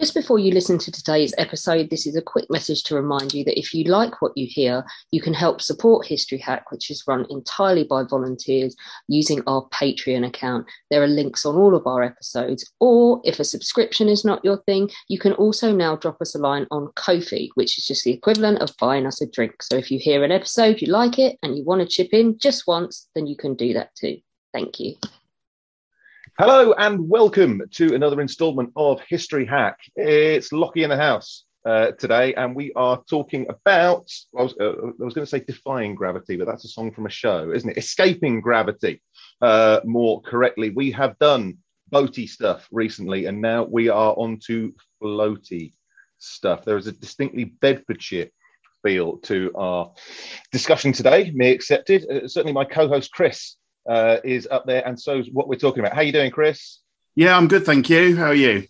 Just before you listen to today's episode, this is a quick message to remind you that if you like what you hear, you can help support History Hack, which is run entirely by volunteers using our Patreon account. There are links on all of our episodes. Or if a subscription is not your thing, you can also now drop us a line on Ko-fi, which is just the equivalent of buying us a drink. So if you hear an episode, you like it, and you want to chip in just once, then you can do that too. Thank you. Hello and welcome to another installment of History Hack. It's Lockie in the house uh, today, and we are talking about. I was, uh, was going to say defying gravity, but that's a song from a show, isn't it? Escaping gravity, uh, more correctly. We have done boaty stuff recently, and now we are on to floaty stuff. There is a distinctly Bedfordshire feel to our discussion today, me accepted. Uh, certainly, my co-host Chris uh, is up there, and so is what we're talking about. How you doing, Chris? Yeah, I'm good, thank you. How are you?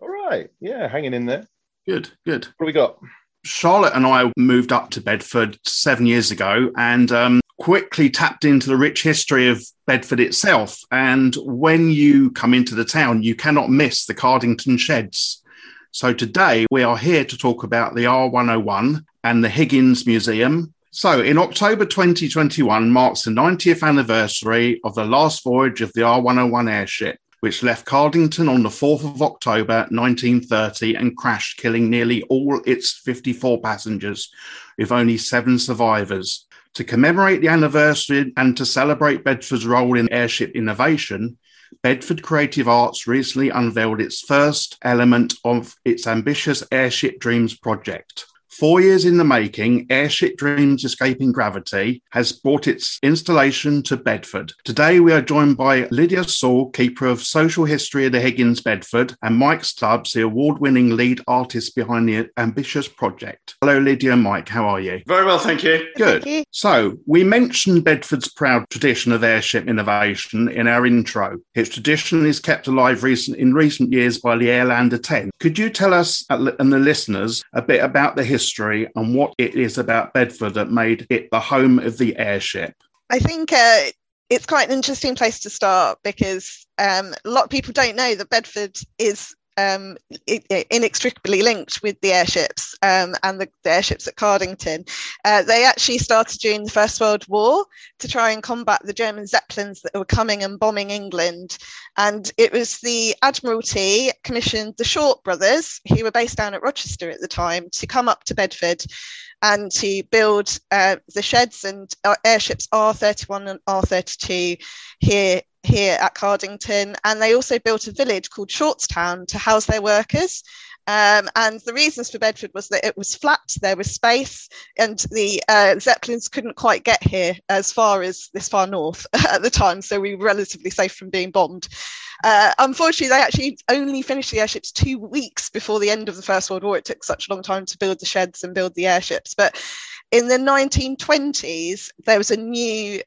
All right, yeah, hanging in there. Good, good. What we got? Charlotte and I moved up to Bedford seven years ago and um, quickly tapped into the rich history of Bedford itself. And when you come into the town, you cannot miss the Cardington Sheds. So today we are here to talk about the R101 and the Higgins Museum, so, in October 2021 marks the 90th anniversary of the last voyage of the R101 airship, which left Cardington on the 4th of October 1930 and crashed, killing nearly all its 54 passengers, with only seven survivors. To commemorate the anniversary and to celebrate Bedford's role in airship innovation, Bedford Creative Arts recently unveiled its first element of its ambitious Airship Dreams project. Four years in the making, Airship Dreams Escaping Gravity has brought its installation to Bedford. Today, we are joined by Lydia Saul, keeper of social history at the Higgins Bedford, and Mike Stubbs, the award winning lead artist behind the ambitious project. Hello, Lydia and Mike. How are you? Very well, thank you. Good. Thank you. So, we mentioned Bedford's proud tradition of airship innovation in our intro. Its tradition is kept alive recent, in recent years by the Airlander 10. Could you tell us uh, and the listeners a bit about the history and what it is about Bedford that made it the home of the airship? I think uh, it's quite an interesting place to start because um, a lot of people don't know that Bedford is um, inextricably linked with the airships um, and the, the airships at Cardington. Uh, they actually started during the First World War to try and combat the German Zeppelins that were coming and bombing England. And it was the Admiralty commissioned the Short brothers, who were based down at Rochester at the time, to come up to Bedford and to build uh, the sheds and uh, airships R31 and R32 here here at Cardington. And they also built a village called Shortstown to house their workers. Um, and the reasons for Bedford was that it was flat, there was space, and the uh, Zeppelins couldn't quite get here as far as this far north at the time. So we were relatively safe from being bombed. Uh, unfortunately, they actually only finished the airships two weeks before the end of the First World War. It took such a long time to build the sheds and build the airships. But in the 1920s, there was a new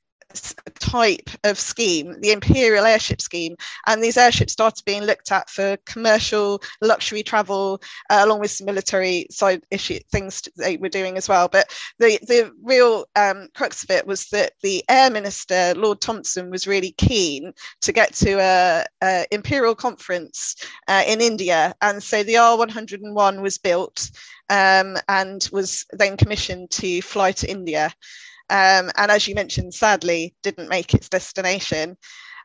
type of scheme, the Imperial Airship Scheme, and these airships started being looked at for commercial luxury travel, uh, along with some military side issue things they were doing as well. But the the real um, crux of it was that the Air Minister Lord Thomson was really keen to get to a, imperial conference uh, in India, and so the R101 was built um, and was then commissioned to fly to India. Um, and as you mentioned, sadly, didn't make its destination.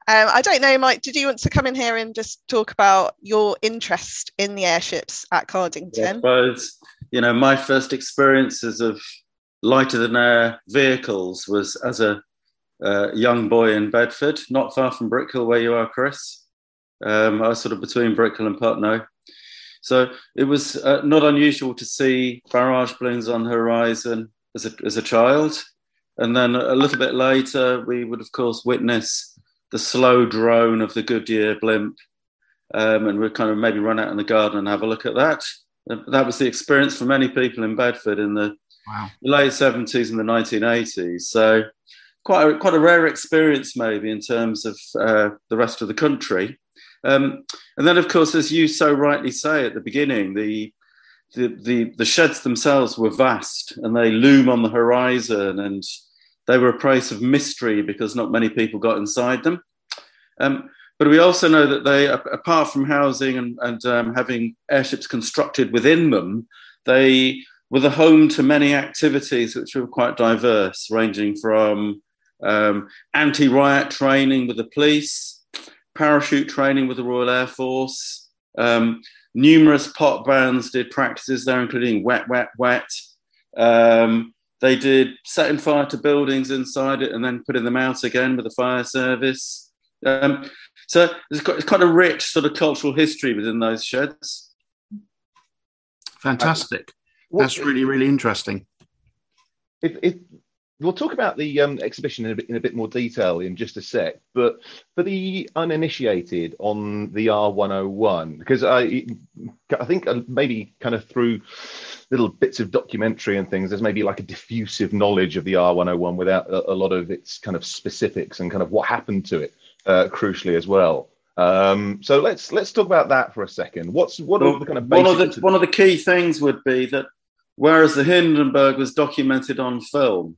Um, I don't know, Mike. Did you want to come in here and just talk about your interest in the airships at Cardington? Yeah, I suppose you know my first experiences of lighter than air vehicles was as a uh, young boy in Bedford, not far from Brickhill, where you are, Chris. Um, I was sort of between Brickhill and Putnoe. So it was uh, not unusual to see barrage balloons on the horizon as a, as a child. And then a little bit later, we would, of course, witness the slow drone of the Goodyear blimp. Um, and we'd kind of maybe run out in the garden and have a look at that. That was the experience for many people in Bedford in the wow. late 70s and the 1980s. So quite a, quite a rare experience, maybe, in terms of uh, the rest of the country. Um, and then, of course, as you so rightly say at the beginning, the, the, the, the sheds themselves were vast and they loom on the horizon and they were a place of mystery because not many people got inside them. Um, but we also know that they, apart from housing and, and um, having airships constructed within them, they were the home to many activities which were quite diverse, ranging from um, anti riot training with the police parachute training with the Royal Air Force. Um, numerous pop bands did practices there, including wet, wet, wet. Um, they did setting fire to buildings inside it and then putting them out again with the fire service. Um, so it's quite, it's quite a rich sort of cultural history within those sheds. Fantastic. That's really, really interesting. If, if we'll talk about the um, exhibition in a, bit, in a bit more detail in just a sec. But for the uninitiated on the R101, because I, I think uh, maybe kind of through little bits of documentary and things, there's maybe like a diffusive knowledge of the R101 without a, a lot of its kind of specifics and kind of what happened to it, uh, crucially as well. Um, so let's let's talk about that for a second. What's what well, are the kind of one of the one of the key things would be that whereas the Hindenburg was documented on film,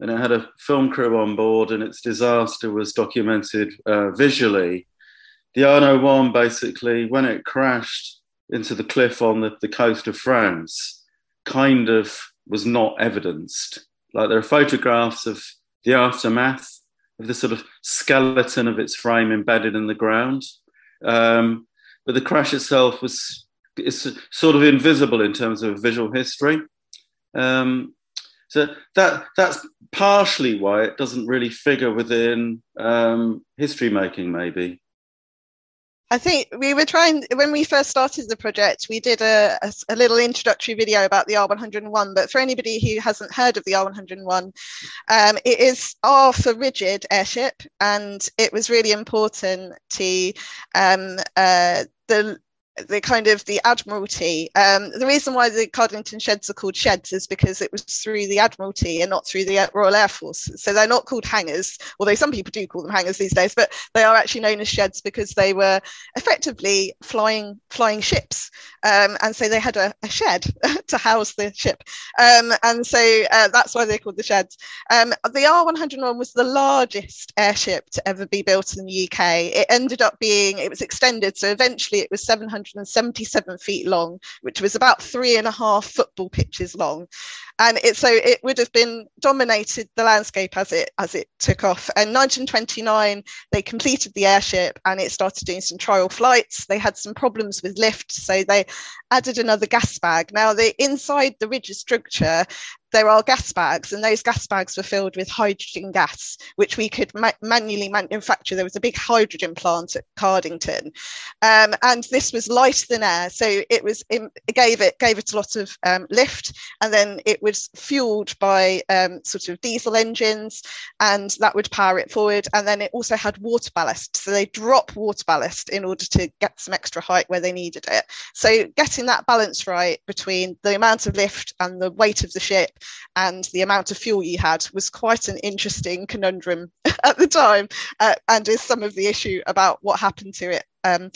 and it had a film crew on board, and its disaster was documented uh, visually. The R101 basically, when it crashed into the cliff on the, the coast of France, kind of was not evidenced. Like there are photographs of the aftermath of the sort of skeleton of its frame embedded in the ground. Um, but the crash itself was is sort of invisible in terms of visual history. Um, so that that's partially why it doesn't really figure within um, history making, maybe. I think we were trying when we first started the project. We did a, a, a, little introductory video about the R101. But for anybody who hasn't heard of the R101, um, it is R for rigid airship, and it was really important to um, uh, the the kind of the Admiralty. Um, the reason why the Cardington sheds are called sheds is because it was through the Admiralty and not through the Royal Air Force. So they're not called hangars, although some people do call them hangars these days. But they are actually known as sheds because they were effectively flying flying ships, um, and so they had a, a shed to house the ship, um, and so uh, that's why they're called the sheds. Um, the R101 was the largest airship to ever be built in the UK. It ended up being it was extended, so eventually it was 700 177 feet long, which was about three and a half football pitches long. And it, so it would have been dominated the landscape as it as it took off. And 1929, they completed the airship and it started doing some trial flights. They had some problems with lift, so they added another gas bag. Now, the inside the rigid structure, there are gas bags, and those gas bags were filled with hydrogen gas, which we could ma- manually manufacture. There was a big hydrogen plant at Cardington, um, and this was lighter than air, so it was it gave it gave it a lot of um, lift, and then it was fueled by um, sort of diesel engines, and that would power it forward. And then it also had water ballast, so they drop water ballast in order to get some extra height where they needed it. So getting that balance right between the amount of lift and the weight of the ship and the amount of fuel you had was quite an interesting conundrum at the time uh, and is some of the issue about what happened to it um,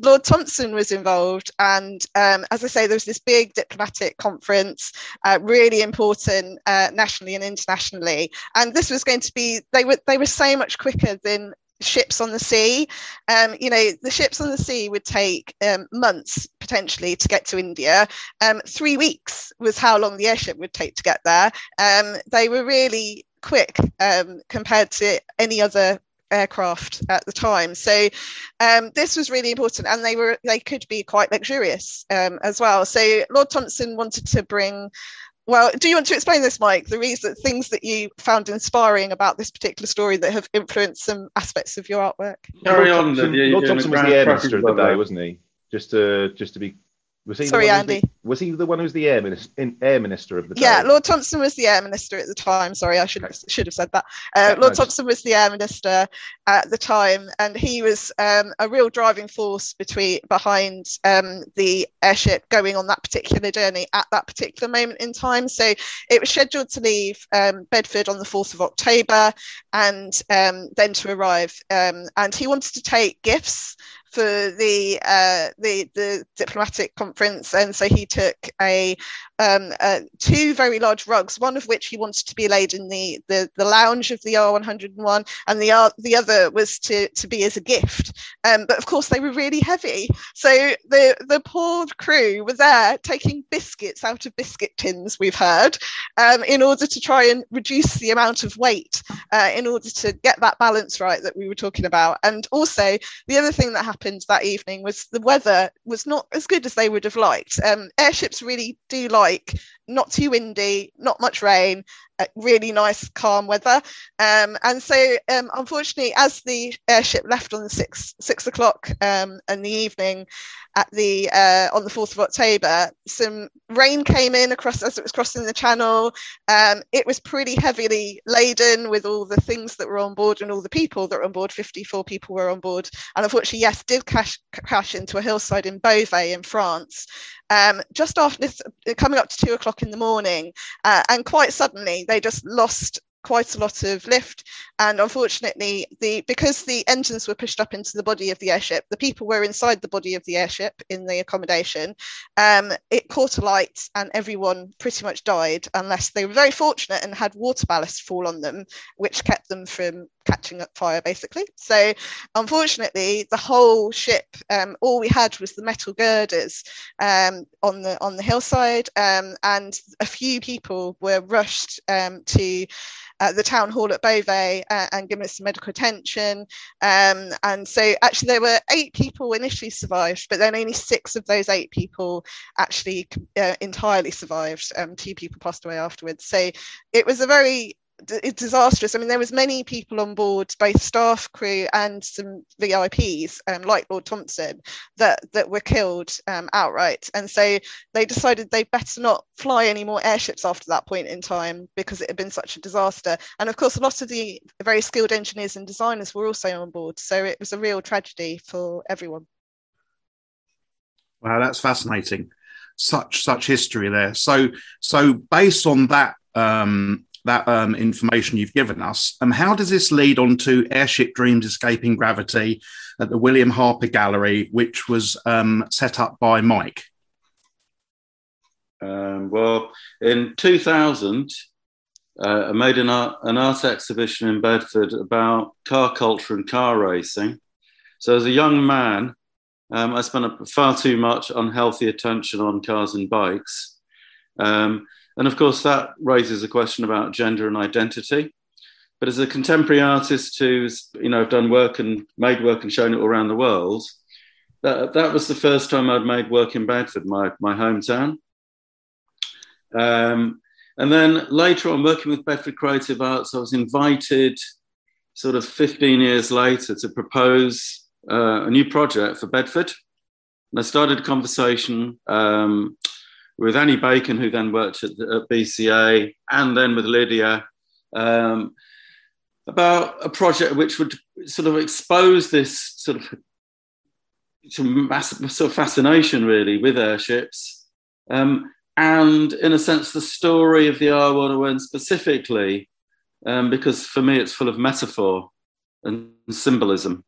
Lord Thomson was involved, and um, as I say, there was this big diplomatic conference, uh, really important uh, nationally and internationally. And this was going to be they were they were so much quicker than ships on the sea. Um, you know, the ships on the sea would take um, months potentially to get to India. Um, three weeks was how long the airship would take to get there. Um, they were really quick um, compared to any other aircraft at the time. So um, this was really important, and they were they could be quite luxurious um, as well. So Lord Thomson wanted to bring. Well, do you want to explain this, Mike? The reason things that you found inspiring about this particular story that have influenced some aspects of your artwork. Carry Lord on. Thomson, you're Lord doing Thomson was the grand air practice of the day, wasn't he? Just to just to be. Was he Sorry, Andy. the- was he the one who was the air minister, in, air minister of the day? Yeah, Lord Thomson was the air minister at the time. Sorry, I should have, should have said that. Uh, Lord no, Thomson was the air minister at the time, and he was um, a real driving force between behind um, the airship going on that particular journey at that particular moment in time. So it was scheduled to leave um, Bedford on the fourth of October, and um, then to arrive. Um, and he wanted to take gifts for the uh, the the diplomatic conference, and so he took a um, uh, two very large rugs, one of which he wanted to be laid in the the, the lounge of the R101, and the uh, the other was to to be as a gift. Um, but of course, they were really heavy, so the the poor crew were there taking biscuits out of biscuit tins. We've heard um, in order to try and reduce the amount of weight, uh, in order to get that balance right that we were talking about, and also the other thing that happened that evening was the weather was not as good as they would have liked. Um, airships really do like not too windy, not much rain, uh, really nice calm weather. Um, and so, um, unfortunately, as the airship left on the six six o'clock um, in the evening, at the uh, on the fourth of October, some rain came in across as it was crossing the channel. Um, it was pretty heavily laden with all the things that were on board and all the people that were on board. Fifty-four people were on board, and unfortunately, yes, did crash crash into a hillside in Beauvais in France. Um, just after this, coming up to two o'clock in the morning, uh, and quite suddenly they just lost quite a lot of lift. And unfortunately the because the engines were pushed up into the body of the airship the people were inside the body of the airship in the accommodation um, it caught a light and everyone pretty much died unless they were very fortunate and had water ballast fall on them which kept them from catching up fire basically so unfortunately the whole ship um, all we had was the metal girders um, on the on the hillside um, and a few people were rushed um, to uh, the town hall at Beauvais uh, and given some medical attention. Um, and so actually there were eight people initially survived, but then only six of those eight people actually uh, entirely survived. Um, two people passed away afterwards. So it was a very d- disastrous. I mean, there was many people on board, both staff, crew, and some VIPs, um, like Lord Thomson, that that were killed um, outright. And so they decided they better not fly any more airships after that point in time because it had been such a disaster. And of course, a lot of the very skilled engineers and designers were also on board. So it was a real tragedy for everyone. Wow, that's fascinating. Such such history there. So so based on that um, that um, information you've given us, um, how does this lead on to Airship Dreams Escaping Gravity at the William Harpur Gallery, which was um, set up by Mike? Um, well, in 2000, uh, I made an art, an art exhibition in Bedford about car culture and car racing. So, as a young man, um, I spent far too much unhealthy attention on cars and bikes. Um, and of course, that raises a question about gender and identity. But as a contemporary artist who's you know done work and made work and shown it all around the world, that, that was the first time I'd made work in Bedford, my, my hometown. Um, and then later on, working with Bedford Creative Arts, I was invited sort of 15 years later to propose uh, a new project for Bedford. And I started a conversation um, with Annie Bacon, who then worked at, at BCA, and then with Lydia um, about a project which would sort of expose this sort of, of, massive, sort of fascination, really, with airships. Um, and in a sense, the story of the R101 specifically, um, because for me it's full of metaphor and symbolism.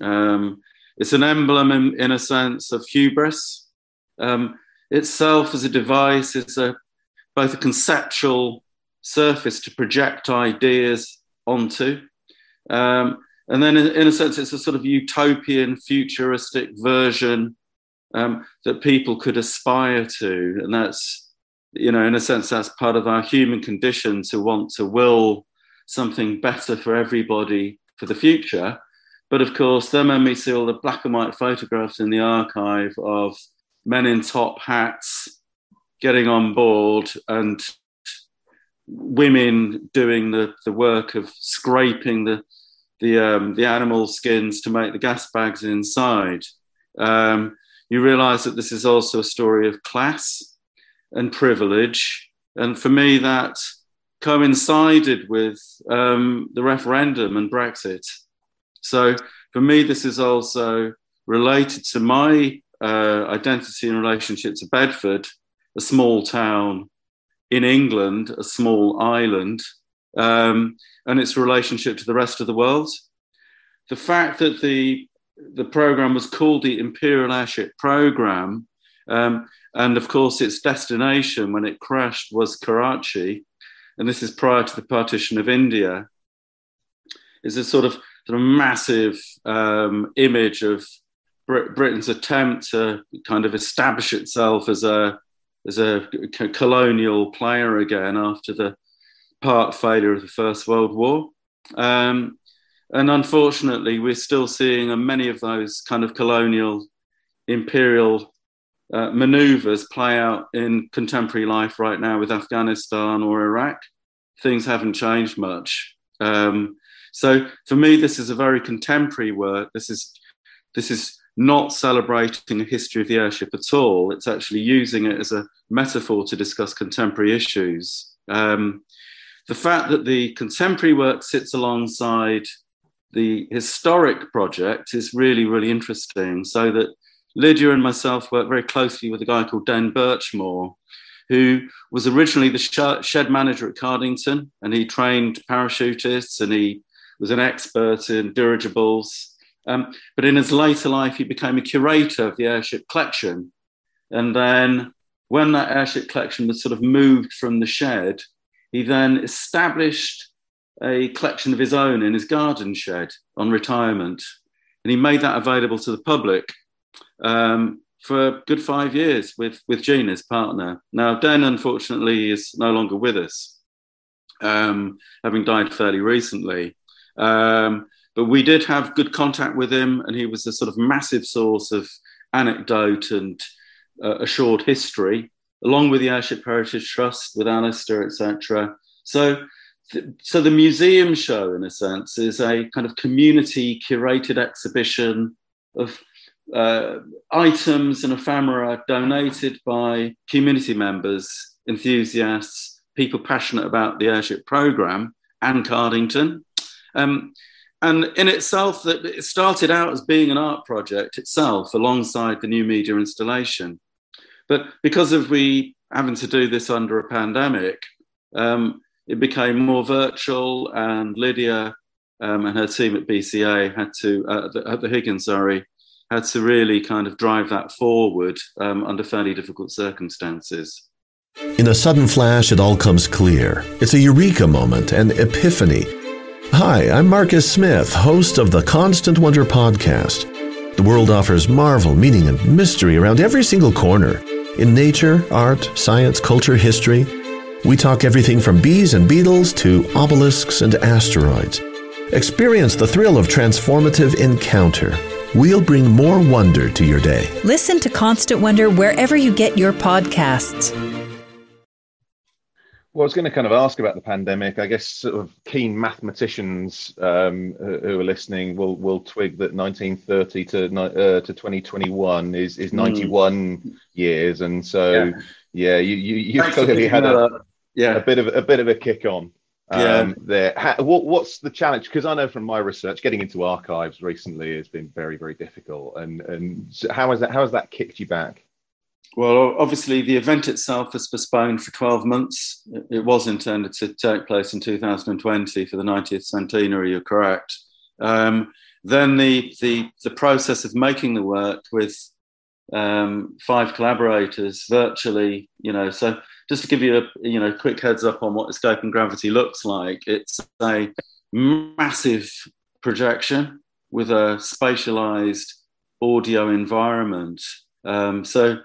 Um, it's an emblem, in, in, a sense, of hubris. Um, itself as a device is a, both a conceptual surface to project ideas onto. Um, and then, in, in, a sense, it's a sort of utopian, futuristic version um, that people could aspire to. And that's, you know, in a sense, that's part of our human condition to want to will something better for everybody for the future. But of course, then when we see all the black and white photographs in the archive of men in top hats getting on board and women doing the, the work of scraping the the um, the animal skins to make the gas bags inside. Um, you realise that this is also a story of class and privilege, and for me that coincided with um, the referendum and Brexit. So for me, this is also related to my uh, identity and relationship to Bedford, a small town in England, a small island, um, and its relationship to the rest of the world. The fact that the the program was called the Imperial Airship Program, um, and of course its destination when it crashed was Karachi, and this is prior to the partition of India, is a sort of, sort of massive um, image of Britain's attempt to kind of establish itself as a as a colonial player again after the part failure of the First World War. Um, and unfortunately, we're still seeing many of those kind of colonial imperial uh, maneuvers play out in contemporary life right now with Afghanistan or Iraq. Things haven't changed much. Um, so for me, this is a very contemporary work. This is this is not celebrating a history of the airship at all. It's actually using it as a metaphor to discuss contemporary issues. Um, the fact that the contemporary work sits alongside the historic project is really, really interesting. So that Lydia and myself work very closely with a guy called Dan Birchmore, who was originally the shed manager at Cardington, and he trained parachutists and he was an expert in dirigibles. Um, but in his later life, he became a curator of the airship collection. And then, when that airship collection was sort of moved from the shed, he then established a collection of his own in his garden shed on retirement. And he made that available to the public um, for a good five years with, with Jean, his partner. Now, Dan, unfortunately, is no longer with us, um, having died fairly recently. Um, but we did have good contact with him, and he was a sort of massive source of anecdote and uh, assured history, along with the Airship Heritage Trust, with Alistair, etc. So so the museum show, in a sense, is a kind of community curated exhibition of uh, items and ephemera donated by community members, enthusiasts, people passionate about the airship program and Cardington. Um, and in itself, that it started out as being an art project itself, alongside the new media installation. But because of we having to do this under a pandemic, um, it became more virtual, and Lydia um, and her team at BCA had to, uh, at the Higgins, sorry, had to really kind of drive that forward um, under fairly difficult circumstances. In a sudden flash, it all comes clear. It's a eureka moment, an epiphany. Hi, I'm Marcus Smith, host of the Constant Wonder podcast. The world offers marvel, meaning, and mystery around every single corner. In nature, art, science, culture, history, we talk everything from bees and beetles to obelisks and asteroids. Experience the thrill of transformative encounter. We'll bring more wonder to your day. Listen to Constant Wonder wherever you get your podcasts. Well, I was going to kind of ask about the pandemic. I guess sort of keen mathematicians um, who are listening will will twig that 1930 to uh, to 2021 is is 91 mm. years, and so yeah, yeah you you you clearly had a, yeah, a bit of a bit of a kick on. Um, yeah. There. How, what, what's the challenge? Because I know from my research, getting into archives recently has been very, very difficult. And and how has that how has that kicked you back? Well, obviously, the event itself was postponed for 12 months. It was intended to take place in 2020 for the 90th centenary. You're correct. Um, then the, the the process of making the work with um, five collaborators virtually, you know, so just to give you a you know quick heads up on what escape and gravity looks like, it's a massive projection with a spatialized audio environment. Um, so,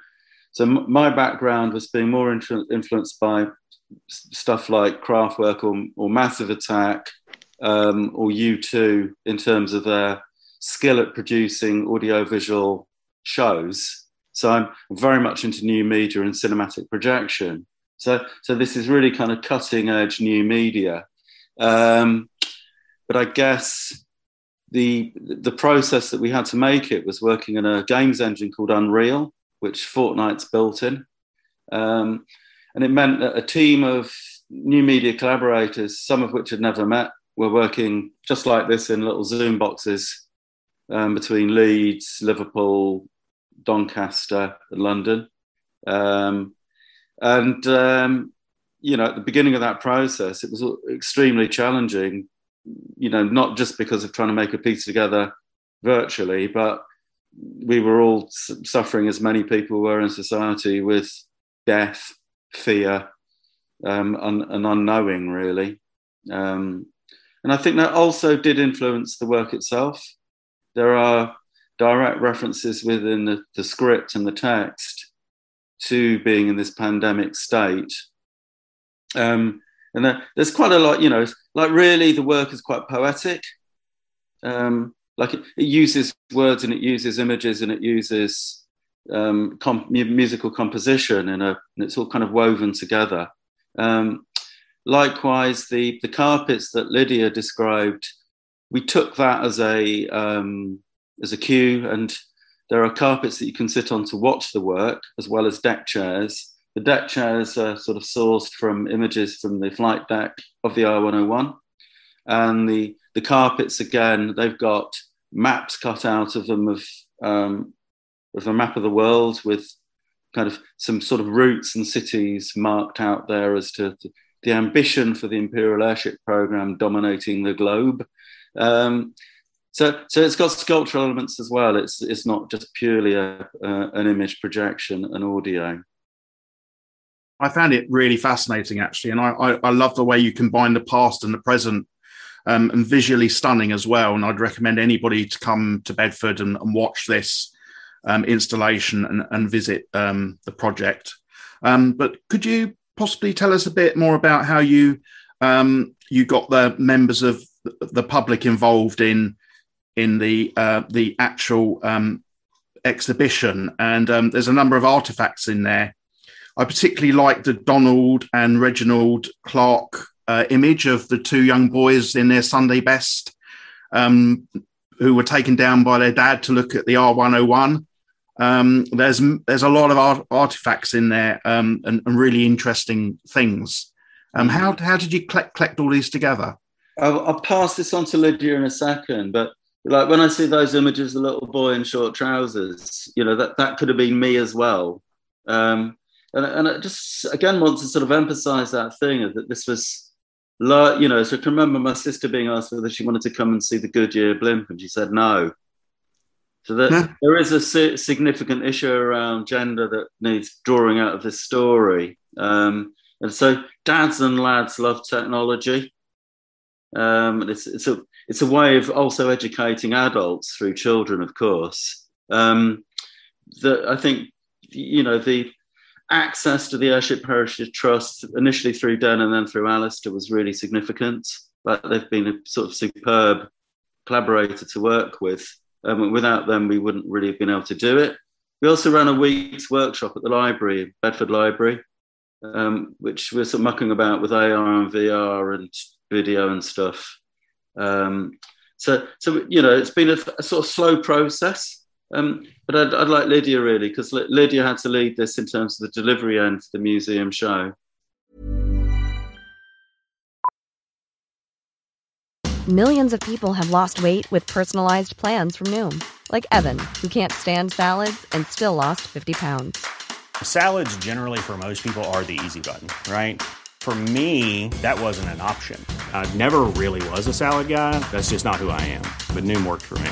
so my background was being more influ- influenced by stuff like Kraftwerk or, or Massive Attack, um, or U2 in terms of their skill at producing audiovisual shows. So I'm very much into new media and cinematic projection. So, so this is really kind of cutting edge new media. Um, but I guess the the process that we had to make it was working in a games engine called Unreal, which Fortnite's built in, um, and it meant that a team of new media collaborators, some of which had never met, were working just like this in little Zoom boxes um, between Leeds, Liverpool, Doncaster, and London. Um, and um, you know, at the beginning of that process, it was extremely challenging. You know, not just because of trying to make a piece together virtually, but we were all suffering, as many people were in society, with death, fear, um, and, and, unknowing, really. Um, and I think that also did influence the work itself. There are direct references within the, the script and the text to being in this pandemic state. Um, and there, there's quite a lot, you know, like really the work is quite poetic. Um, like it, it, uses words and it uses images and it uses um, musical composition and, a, and it's all kind of woven together. Um, likewise, the, the carpets that Lydia described, we took that as a, um, as a cue and there are carpets that you can sit on to watch the work as well as deck chairs. The deck chairs are sort of sourced from images from the flight deck of the R101. And the, the carpets, again, they've got maps cut out of them of, um, of a map of the world with kind of some sort of routes and cities marked out there as to the ambition for the Imperial Airship Program dominating the globe. Um, so, so it's got sculptural elements as well. It's it's not just purely a, uh, an image projection, an audio. I found it really fascinating, actually, and I, I, I love the way you combine the past and the present, um, and visually stunning as well. And I'd recommend anybody to come to Bedford and, and watch this um, installation and, and visit um, the project. Um, but could you possibly tell us a bit more about how you um, you got the members of the public involved in in the uh, the actual um, exhibition, and there's a number of artifacts in there. I particularly like the Donald and Reginald Clark uh, image of the two young boys in their Sunday best, um, who were taken down by their dad to look at the R101. Um, there's there's a lot of art, artifacts in there um, and, and, really interesting things. Um, how how did you collect, collect all these together? I'll, I'll, pass this on to Lydia in a second, but like when I see those images, the little boy in short trousers, you know, that, that could have been me as well. Um, and, and I just, again, want to sort of emphasize that thing that this was, you know, so I can remember my sister being asked whether she wanted to come and see the Goodyear blimp, and she said no. So that yeah. there is a significant issue around gender that needs drawing out of this story. Um, and so dads and lads love technology. Um, and it's, it's a it's a way of also educating adults through children, of course. Um, that I think you know the access to the Airship Heritage Trust initially through Den and then through Alistair was really significant. Like they've been a sort of superb collaborator to work with. Um, without them, we wouldn't really have been able to do it. We also ran a week's workshop at the library, Bedford Library, um, which we're sort of mucking about with AR and VR and video and stuff. Um, so, so you know, it's been a, a sort of slow process. Um, but I'd, I'd, like Lydia really, because Lydia had to lead this in terms of the delivery end for the museum show. Millions of people have lost weight with personalized plans from Noom, like Evan, who can't stand salads and still lost 50 pounds. Salads, generally, for most people, are the easy button, right? For me, that wasn't an option. I never really was a salad guy. That's just not who I am. But Noom worked for me.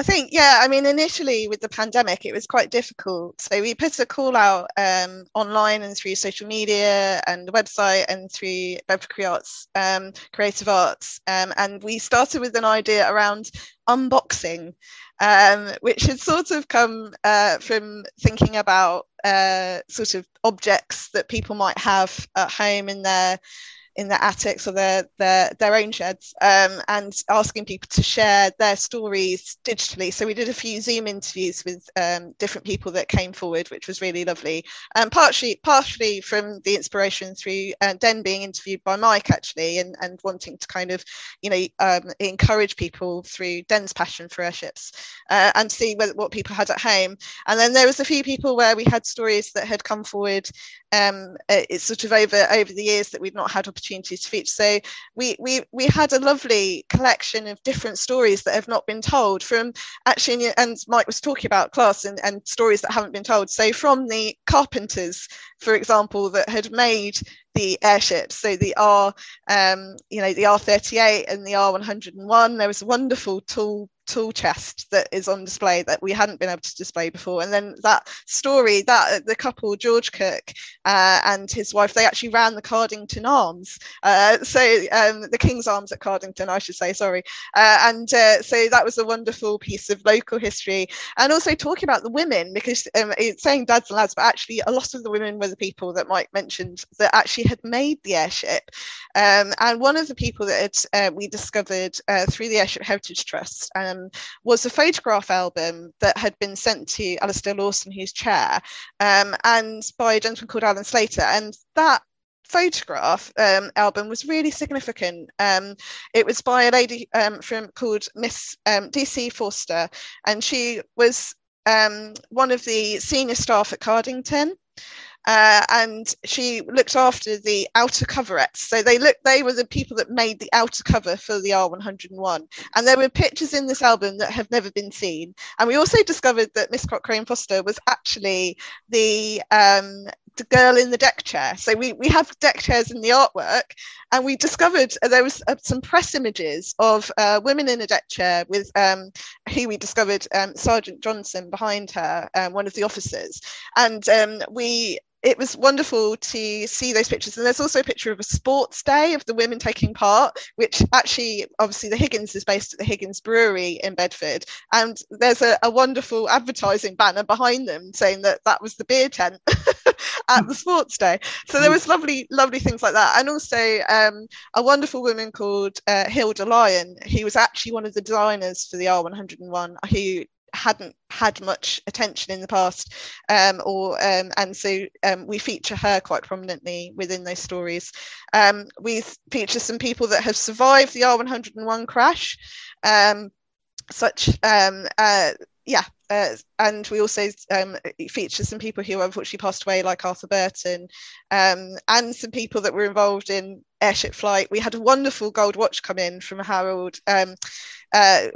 I think, yeah, I mean, initially with the pandemic, it was quite difficult. So we put a call out um, online and through social media and the website and through Bedford Arts, um, Creative Arts. Um, and we started with an idea around unboxing, um, which had sort of come uh, from thinking about uh, sort of objects that people might have at home in their in their attics or their their, their own sheds um, and asking people to share their stories digitally. So we did a few zoom interviews with um, different people that came forward which was really lovely. And partially partially from the inspiration through uh, den being interviewed by mike actually and, and wanting to kind of you know um, encourage people through den's passion for airships uh, and see what, what people had at home. And then there was a few people where we had stories that had come forward um, it's sort of over over the years that we've not had opportunities to feature. So we we we had a lovely collection of different stories that have not been told from actually, and Mike was talking about class and, and stories that haven't been told. So from the carpenters, for example, that had made the airships. So the R, um, you know, the R38 and the R101. There was a wonderful tool tool chest that is on display that we hadn't been able to display before. And then that story that the couple George Cook uh, and his wife they actually ran the Cardington Arms, uh, so um, the King's Arms at Cardington, I should say, sorry. Uh, and uh, so that was a wonderful piece of local history, and also talking about the women because um, it's saying dads and lads, but actually a lot of the women were the people that Mike mentioned that actually had made the airship. Um, and one of the people that uh, we discovered uh, through the Airship Heritage Trust um, was a photograph album that had been sent to Alistair Lawson, who's chair, um, and by a gentleman called Alan Slater. And that photograph um, album was really significant. Um, it was by a lady um, from called Miss um, DC Forster, and she was um, one of the senior staff at Cardington. Uh, and she looked after the outer coverettes. So they looked, they were the people that made the outer cover for the R101. And there were pictures in this album that have never been seen. And we also discovered that Miss Cochrane Foster was actually the um, the girl in the deck chair. So we, we have deck chairs in the artwork, and we discovered uh, there was uh, some press images of uh, women in a deck chair with um, who we discovered um, Sergeant Johnson behind her, um, one of the officers, and um, we it was wonderful to see those pictures. And there's also a picture of a sports day of the women taking part, which actually, obviously, the Higgins is based at the Higgins Brewery in Bedford. And there's a, a wonderful advertising banner behind them saying that that was the beer tent at the sports day. So there was lovely, lovely things like that. And also um, a wonderful woman called uh, Hilda Lyon, who was actually one of the designers for the R101, who hadn't had much attention in the past um, or um, and so um, we feature her quite prominently within those stories. Um, we feature some people that have survived the r101 crash um, such um, uh, yeah uh, and we also um, feature some people who unfortunately passed away, like Arthur Burton, um, and some people that were involved in airship flight. We had a wonderful gold watch come in from Harold, um, uh,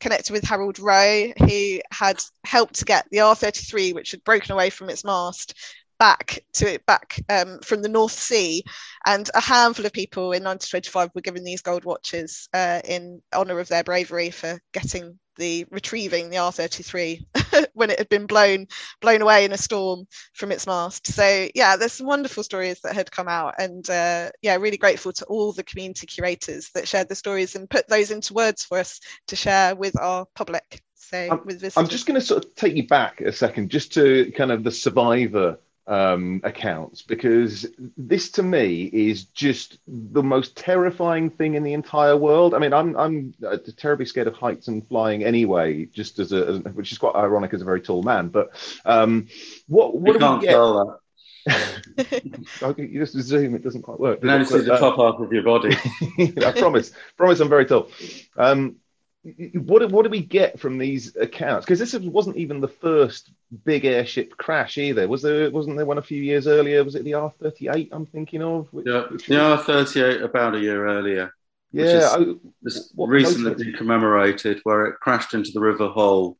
connected with Harold Roe, who had helped to get the R33, which had broken away from its mast, back to it back um, from the North Sea, and a handful of people in 1925 were given these gold watches uh, in honour of their bravery for getting the retrieving the R33 when it had been blown blown away in a storm from its mast. So yeah, there's some wonderful stories that had come out, and uh, yeah, really grateful to all the community curators that shared the stories and put those into words for us to share with our public. So I'm. I'm just going to sort of take you back a second, just to kind of the survivor um, accounts because this to me is just the most terrifying thing in the entire world. I mean, I'm I'm uh, terribly scared of heights and flying anyway, just as a which is quite ironic as a very tall man. But um, what what You do we can't get? tell that. Okay, you just zoom; it doesn't quite work. You can only does it? see the Uh, top half of your body. I promise. promise I'm very tall. Um, what what do we get from these accounts? Because this wasn't even the first big airship crash either. Was there? Wasn't there one a few years earlier? Was it the R thirty eight? I'm thinking of. Which, yeah, which the R thirty eight about a year earlier. Yeah, is recently been commemorated, where it crashed into the River Hull,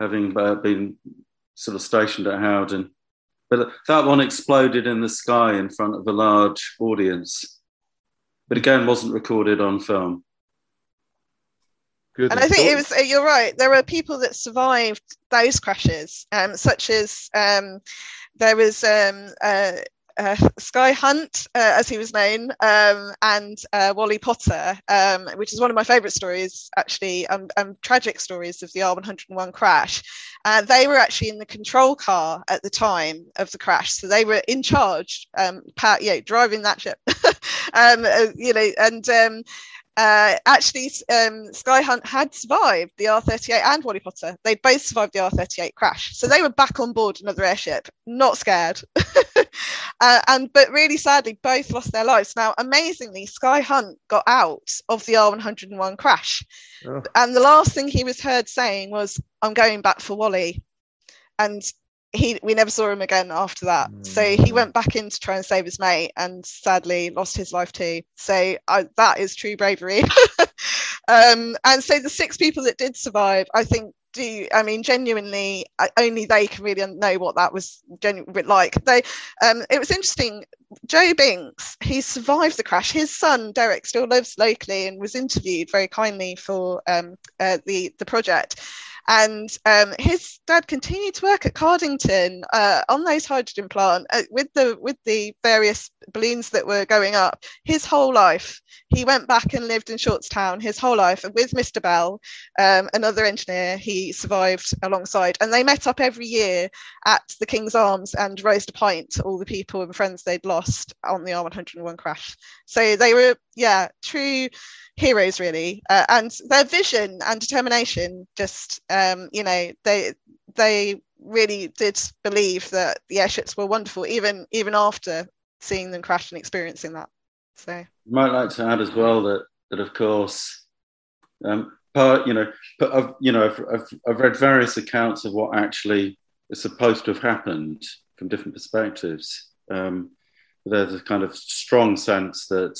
having uh, been sort of stationed at Howden. But that one exploded in the sky in front of a large audience. But again, wasn't recorded on film. Good. And I think it was, uh, you're right, there were people that survived those crashes, um, such as um, there was um, uh, uh, Skye Hunt, uh, as he was known, um, and uh, Wally Potter, um, which is one of my favourite stories, actually, um, um tragic stories of the R101 crash. Uh, they were actually in the control car at the time of the crash, so they were in charge, um, you know, driving that ship, you know, and uh, actually, um, Skye Hunt had survived the R38 and Wally Potter. They both survived the R38 crash, so they were back on board another airship, not scared. uh, and but really sadly, both lost their lives. Now, amazingly, Skye Hunt got out of the R101 crash, oh. and the last thing he was heard saying was, "I'm going back for Wally." And he we never saw him again after that. Mm. So he went back in to try and save his mate, and sadly lost his life too. So uh, that is true bravery. um, and so the six people that did survive, I think, do I mean genuinely? Only they can really know what that was genuinely like. They, um, it was interesting. Joe Binks, he survived the crash. His son Derek still lives locally and was interviewed very kindly for um, uh, the the project and um, his dad continued to work at Cardington uh, on those hydrogen plant uh, with the with the various balloons that were going up. His whole life, he went back and lived in Shortstown his whole life, with Mr. Bell, um, another engineer, he survived alongside, and they met up every year at the King's Arms and raised a pint to all the people and friends they'd lost on the R101 crash. So they were, yeah, true heroes really uh, and their vision and determination just um, you know they they really did believe that the airships were wonderful even even after seeing them crash and experiencing that so might like to add as well that that of course um, part you know but I've, you know I've, I've, I've read various accounts of what actually is supposed to have happened from different perspectives um, there's a kind of strong sense that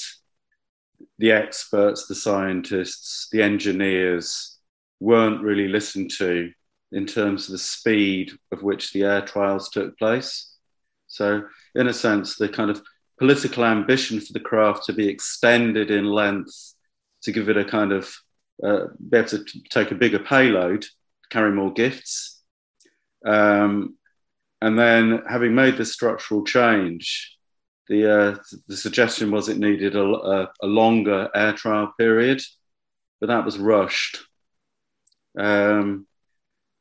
the experts, the scientists, the engineers weren't really listened to in terms of the speed of which the air trials took place. So, in a sense, the kind of political ambition for the craft to be extended in length to give it a kind of uh, be able to take a bigger payload, carry more gifts. Um, and then, having made this structural change, the uh, the suggestion was it needed a, a, a, longer air trial period, but that was rushed. Um,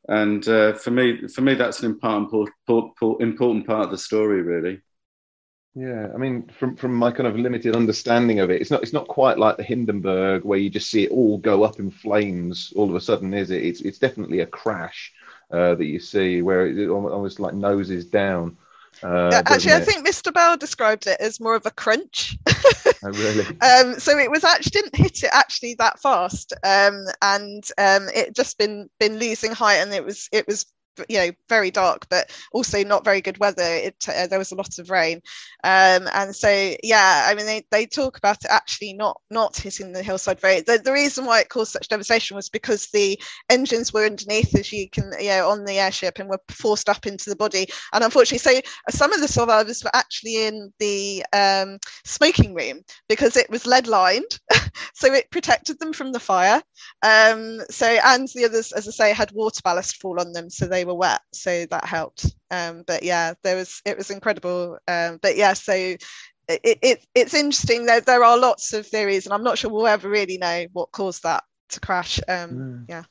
and uh, for me, for me, that's an important, important part of the story, really. Yeah, I mean, from from my kind of limited understanding of it, it's not it's not quite like the Hindenburg where you just see it all go up in flames all of a sudden, is it? It's it's definitely a crash uh, that you see where it almost like noses down. Uh, actually, I think Mr. Bell described it as more of a crunch. oh, really? um, so it was actually didn't hit it actually that fast, um, and um, it just been been losing height, and it was it was you know very dark but also not very good weather. It uh, there was a lot of rain. Um, and so yeah i mean they, they talk about it actually not not hitting the hillside very the, the reason why it caused such devastation was because the engines were underneath as you can you know on the airship and were forced up into the body. And unfortunately so uh, some of the survivors were actually in the um, smoking room because it was lead lined so it protected them from the fire. Um, so and the others as i say had water ballast fall on them so they they were wet, so that helped. Um, but yeah, there was it was incredible. Um, but yeah, so it, it, it's interesting. There there are lots of theories, and I'm not sure we'll ever really know what caused that to crash. Um, mm. Yeah.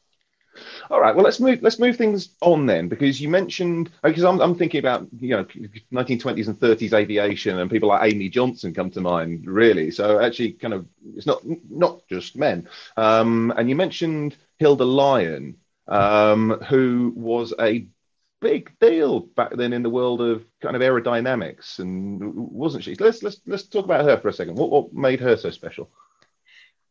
All right. Well, let's move. Let's move things on then, because you mentioned because I'm, I'm thinking about you know 1920s and 30s aviation, and people like Amy Johnson come to mind, really. So actually, kind of, it's not not just men. Um, and you mentioned Hilda Lyon, um, who was a big deal back then in the world of kind of aerodynamics, and wasn't she? Let's let's let's talk about her for a second. What what made her so special?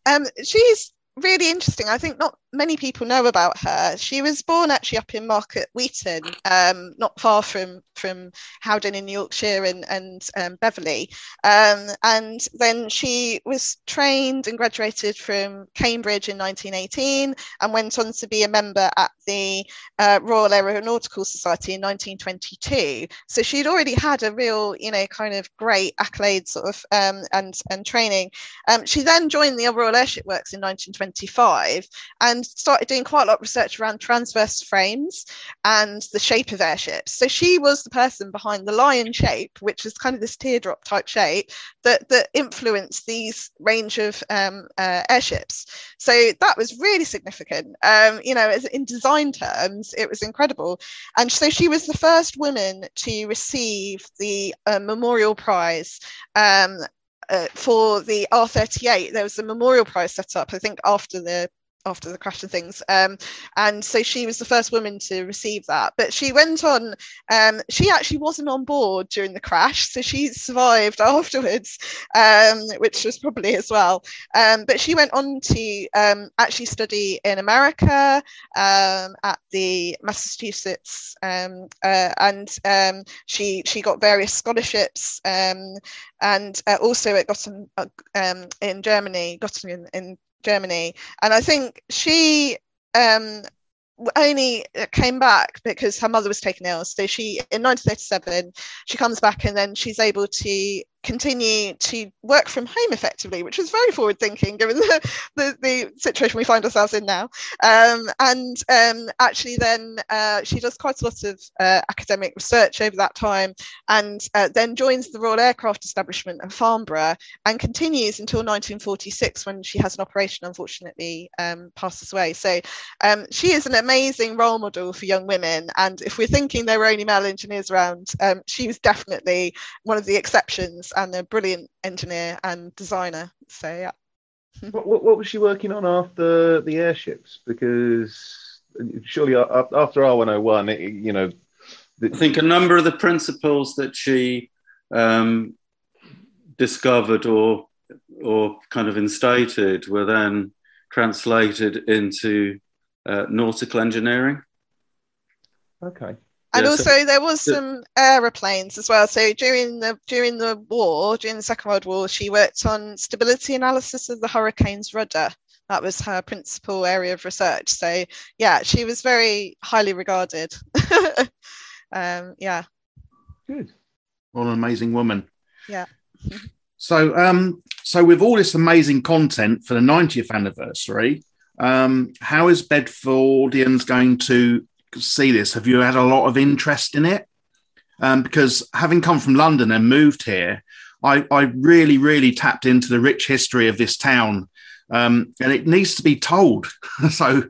Um, she's really interesting. I think not many people know about her. She was born actually up in Market Weighton, um, not far from from Howden in Yorkshire and and um, Beverley. Um, and then she was trained and graduated from Cambridge in 1918, and went on to be a member at the uh, Royal Aeronautical Society in 1922. So she'd already had a real, you know, kind of great accolades sort of um, and and training. Um, she then joined the Royal Airship Works in 1925 and started doing quite a lot of research around transverse frames and the shape of airships. So she was the person behind the Lyon shape, which is kind of this teardrop type shape that that influenced these range of um, uh, airships. So that was really significant. Um, you know, as in design terms, it was incredible. And so she was the first woman to receive the uh, Memorial Prize um, uh, for the R38, there was a memorial prize set up, I think, after the after the crash and things. Um, and so she was the first woman to receive that. But she went on, um, she actually wasn't on board during the crash. So she survived afterwards, um, which was probably as well. Um, but she went on to um, actually study in America um, at the Massachusetts. Uh, and she, she got various scholarships. and uh, also at Gotham uh, in Germany, Gottingen in Germany. And I think she um, only came back because her mother was taken ill. So she, in 1937, she comes back and then she's able to continue to work from home effectively, which was very forward thinking given the, the, the, situation we find ourselves in now. Um, and um, actually, then uh, she does quite a lot of uh, academic research over that time and uh, then joins the Royal Aircraft Establishment at Farnborough and continues until 1946 when she has an operation, unfortunately, um, passes away. So um, she is an amazing role model for young women. And if we're thinking there were only male engineers around, um, she was definitely one of the exceptions and a brilliant engineer and designer. So yeah. what, what, what was she working on after the airships? Because surely after R101, you know, I think a number of the principles that she um, discovered or or kind of instated were then translated into uh, nautical engineering. Okay. And yeah, also, so, there was some aeroplanes as well. So during the during the war, during the Second World War, she worked on stability analysis of the hurricane's rudder. That was her principal area of research. So yeah, she was very highly regarded. um, yeah. Good. What an amazing woman. Yeah. so um, so with all this amazing content for the 90th anniversary, um, how is Bedfordians going to see this? Have you had a lot of interest in it? Um, because having come from London and moved here, I, I, really, really tapped into the rich history of this town, um, and it needs to be told. so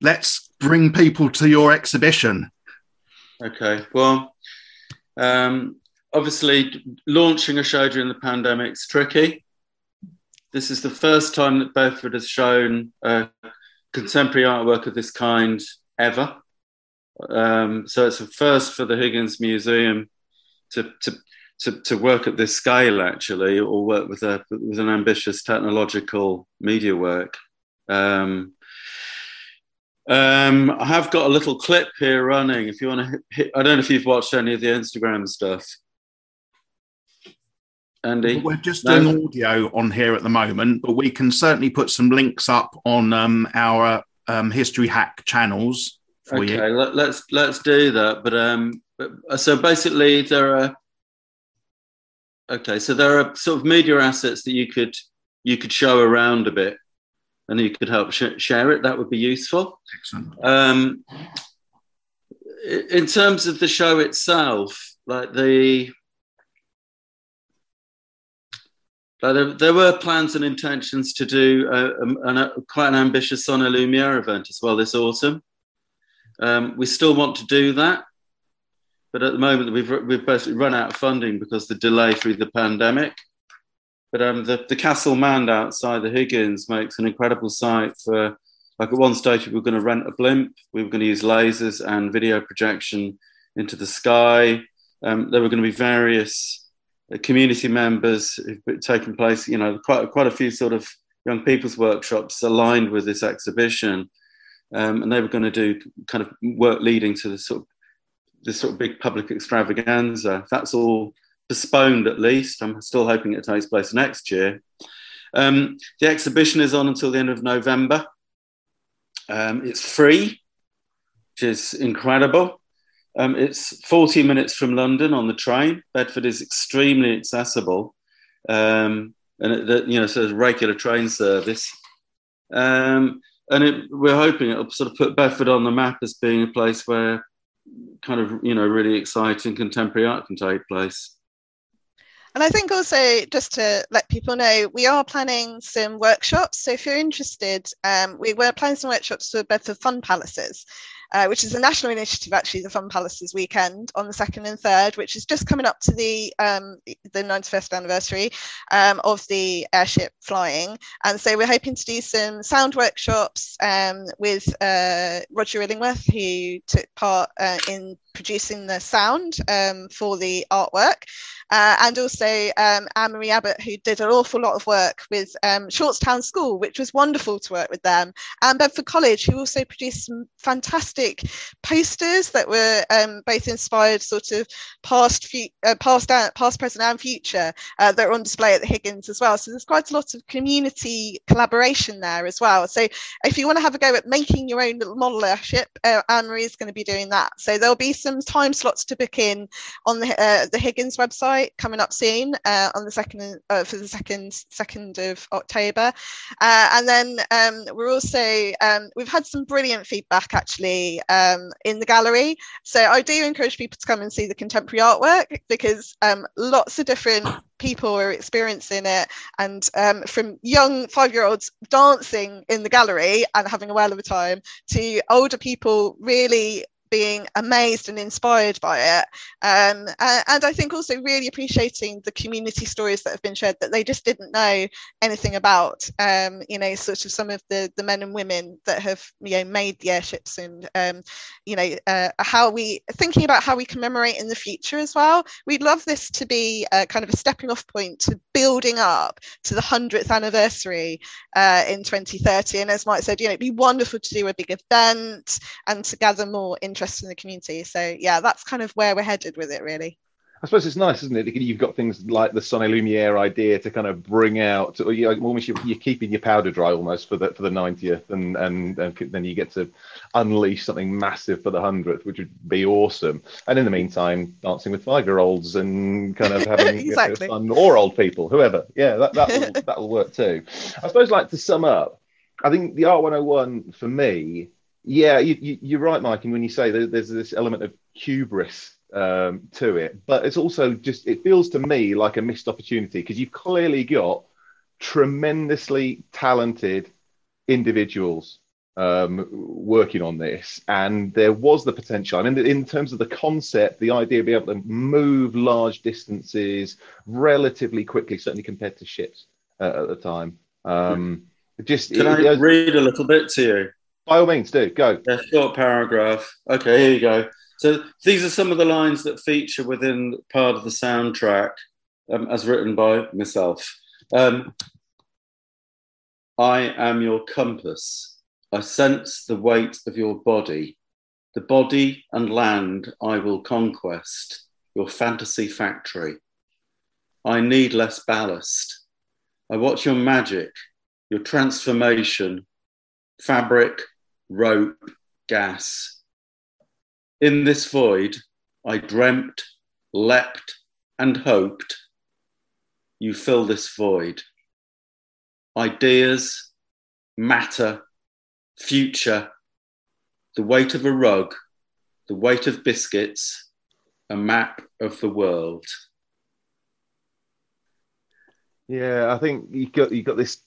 let's bring people to your exhibition. Okay. Well, um, obviously, launching a show during the pandemic is tricky. This is the first time that Bedford has shown uh, contemporary artwork of this kind ever. Um, so it's a first for the Higgins Museum to, to, to, to, work at this scale, actually, or work with, a, with an ambitious technological media work. Um, um, I have got a little clip here running. If you want to, hit, I don't know if you've watched any of the Instagram stuff. Andy, we're just no? doing audio on here at the moment, but we can certainly put some links up on um, our um, History Hack channels for okay, you. Let, let's let's do that. But um, uh, so basically there are okay, so there are sort of media assets that you could you could show around a bit, and you could help sh- share it. That would be useful. Excellent. Um, in terms of the show itself, like the there, there, were plans and intentions to do a, a, a, quite an ambitious Son et Lumière event as well this autumn. Um, we still want to do that, but at the moment we've, we've basically run out of funding because the delay through the pandemic. But um, the, the Castle Mound outside the Higgins makes an incredible site for, like at one stage we were going to rent a blimp, we were going to use lasers and video projection into the sky. Um, there were going to be various community members who've taken place, you know, quite, quite a few sort of young people's workshops aligned with this exhibition, um, and they were going to do kind of work leading to this sort of this sort of big public extravaganza. That's all postponed at least. I'm still hoping it takes place next year. Um, the exhibition is on until the end of November. Um, it's free, which is incredible. Um, it's 40 minutes from London on the train. Bedford is extremely accessible, um, and it, you know, so there's regular train service. Um, and it, we're hoping it'll sort of put Bedford on the map as being a place where kind of you know really exciting contemporary art can take place. And I think also just to let people know, we are planning some workshops. So if you're interested, um, we were planning some workshops for Bedford Fun Palaces uh, which is a national initiative, actually, the Fun Palaces weekend on the second and third, which is just coming up to the um, the 91st anniversary um, of the airship flying. And so we're hoping to do some sound workshops um, with uh, Roger Illingworth, who took part uh, in producing the sound um, for the artwork. Uh, and also um, Anne Marie Abbott, who did an awful lot of work with um, Shortstown School, which was wonderful to work with them, and Bedford College, who also produced some fantastic posters that were um, both inspired, sort of past, fu- uh, past, past, present, and future, uh, that are on display at the Higgins as well. So there's quite a lot of community collaboration there as well. So if you want to have a go at making your own little model airship, uh, Anne Marie is going to be doing that. So there'll be some time slots to book in on the uh, the Higgins website coming up soon uh, on the second uh, for the second second of October, uh, and then um, we're also um, we've had some brilliant feedback actually um, in the gallery. So I do encourage people to come and see the contemporary artwork because um, lots of different people are experiencing it and um, from young five year olds dancing in the gallery and having a whale of a time to older people really being amazed and inspired by it. Um, and I think also really appreciating the community stories that have been shared that they just didn't know anything about. Um, you know, sort of some of the, the men and women that have you know made the airships and um, you know uh, how we thinking about how we commemorate in the future as well. We'd love this to be kind of a stepping off point to building up to the hundredth anniversary uh, in 2030. And as Mike said, you know, it'd be wonderful to do a big event and to gather more interest interest in the community. So yeah, that's kind of where we're headed with it, really. I suppose it's nice, isn't it? You've got things like the Son et Lumière idea to kind of bring out, or you almost you're, you're, keeping your powder dry almost for the for the 90th, and, and and then you get to unleash something massive for the 100th, which would be awesome. And in the meantime, dancing with five year olds and kind of having exactly. you know, fun, or old people, whoever. Yeah, that that'll, that'll work too. I suppose, like to sum up, I think the R101 for me yeah, you, are right, Mike. And when you say there's this element of hubris um, to it, but it's also just it feels to me like a missed opportunity because you've clearly got tremendously talented individuals um, working on this, and there was the potential. I mean, in terms of the concept, the idea of being able to move large distances relatively quickly, certainly compared to ships uh, at the time. Um, just can it, I read a little bit to you? By all means, do go. A short paragraph. Okay, here you go. So these are some of the lines that feature within part of the soundtrack, um, as written by myself. Um, I am your compass. I sense the weight of your body. The body and land I will conquest, your fantasy factory. I need less ballast. I watch your magic, your transformation, fabric, rope, gas. In this void, I dreamt, leapt, and hoped. You fill this void. Ideas, matter, future, the weight of a rug, the weight of biscuits, a map of the world. Yeah, I think you got you got this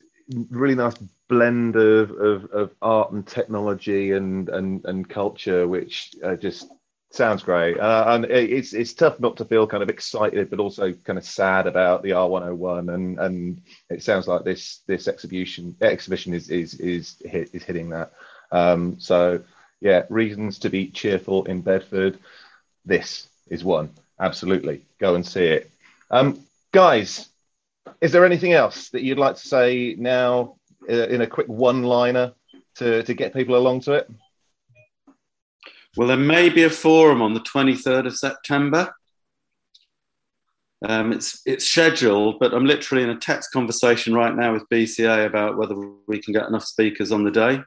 really nice blend of, of, of art and technology and and, and culture, which uh, just sounds great. Uh, and it's it's tough not to feel kind of excited, but also kind of sad about the R101. And and it sounds like this this exhibition exhibition is is is hit, is hitting that. Um, so yeah, reasons to be cheerful in Bedford. This is one. Absolutely, go and see it, um, guys. Is there anything else that you'd like to say now uh, in a quick one-liner to to get people along to it? Well, there may be a forum on the 23rd of September. Um, it's it's scheduled, but I'm literally in a text conversation right now with BCA about whether we can get enough speakers on the day.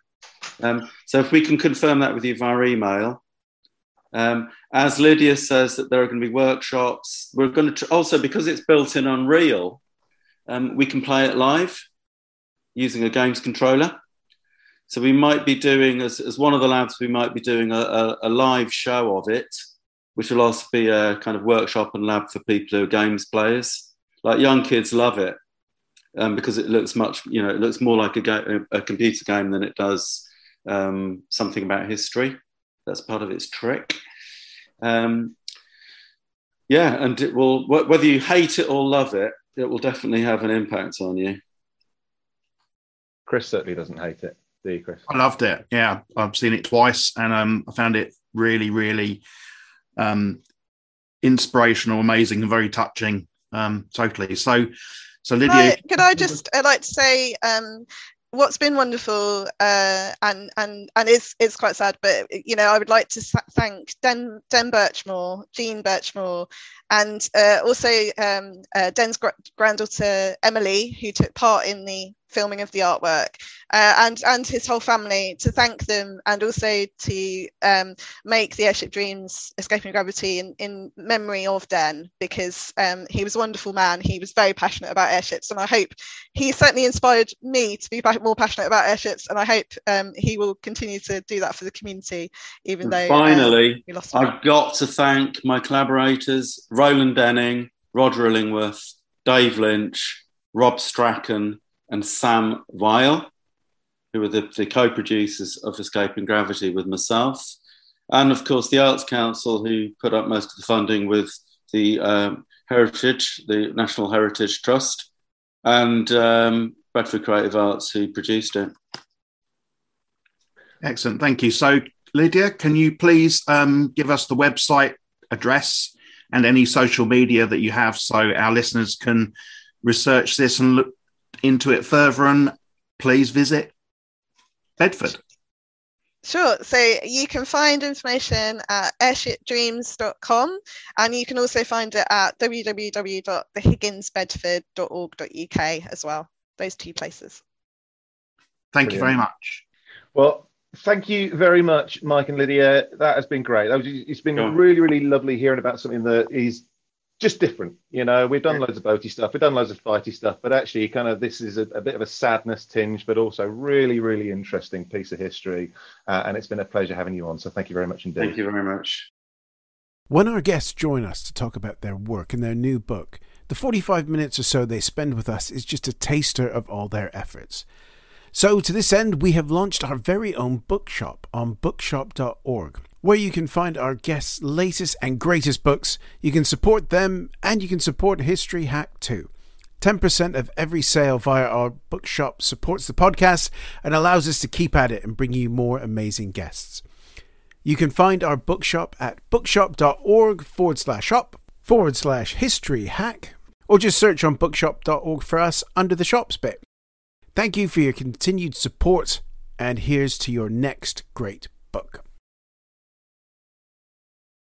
Um, so if we can confirm that with you via email. Um, as Lydia says that there are going to be workshops, we're going to also because it's built in Unreal, um, we can play it live using a games controller. So we might be doing, as, as one of the labs, we might be doing a, a, a live show of it, which will also be a kind of workshop and lab for people who are games players. Like young kids love it um, because it looks much, you know, it looks more like a, ga- a computer game than it does um, something about history. That's part of its trick. Um, yeah, and it will, whether you hate it or love it, it will definitely have an impact on you. Chris certainly doesn't hate it. Do you, Chris? I loved it. Yeah, I've seen it twice, and um, I found it really, really um, inspirational, amazing, and very touching. Um, totally. So, so Lydia, Could I, could I just I'd like to say um, what's been wonderful uh, and and and it's it's quite sad, but you know I would like to thank Den Den Birchmore, Jean Birchmore, and uh, also um, uh, Den's gr- granddaughter Emily, who took part in the filming of the artwork, uh, and and his whole family to thank them, and also to um, make the Airship Dreams Escaping Gravity in, in memory of Den, because um, he was a wonderful man. He was very passionate about airships, and I hope he certainly inspired me to be more passionate about airships, and I hope um, he will continue to do that for the community, even and though finally, uh, I've got to thank my collaborators, Roland Denning, Roger Illingworth, Dave Lynch, Rob Strachan, and Sam Weil, who were the, the co producers of Escaping Gravity with myself. And of course, the Arts Council, who put up most of the funding with the um, Heritage, the National Heritage Trust, and um, Bedford Creative Arts, who produced it. Excellent. Thank you. So, Lydia, can you please um, give us the website address and any social media that you have so our listeners can research this and look into it further and please visit Bedford. Sure. So you can find information at airshipdreams.com and you can also find it at www.thehigginsbedford.org.uk as well. Those two places. Thank Brilliant. you very much. Well, thank you very much, Mike and Lydia. That has been great. It's been really, really lovely hearing about something that is just different. You know, we've done loads of boaty stuff, we've done loads of fighty stuff, but actually, kind of this is a, a bit of a sadness tinge, but also really, really interesting piece of history. Uh, and it's been a pleasure having you on. So thank you very much indeed. Thank you very much. When our guests join us to talk about their work and their new book, the 45 minutes or so they spend with us is just a taster of all their efforts. So, to this end, we have launched our very own bookshop on bookshop.org where you can find our guests' latest and greatest books. You can support them and you can support History Hack too. 10% of every sale via our bookshop supports the podcast and allows us to keep at it and bring you more amazing guests. You can find our bookshop at bookshop.org forward slash shop forward slash history hack or just search on bookshop.org for us under the shops bit. Thank you for your continued support, and here's to your next great book.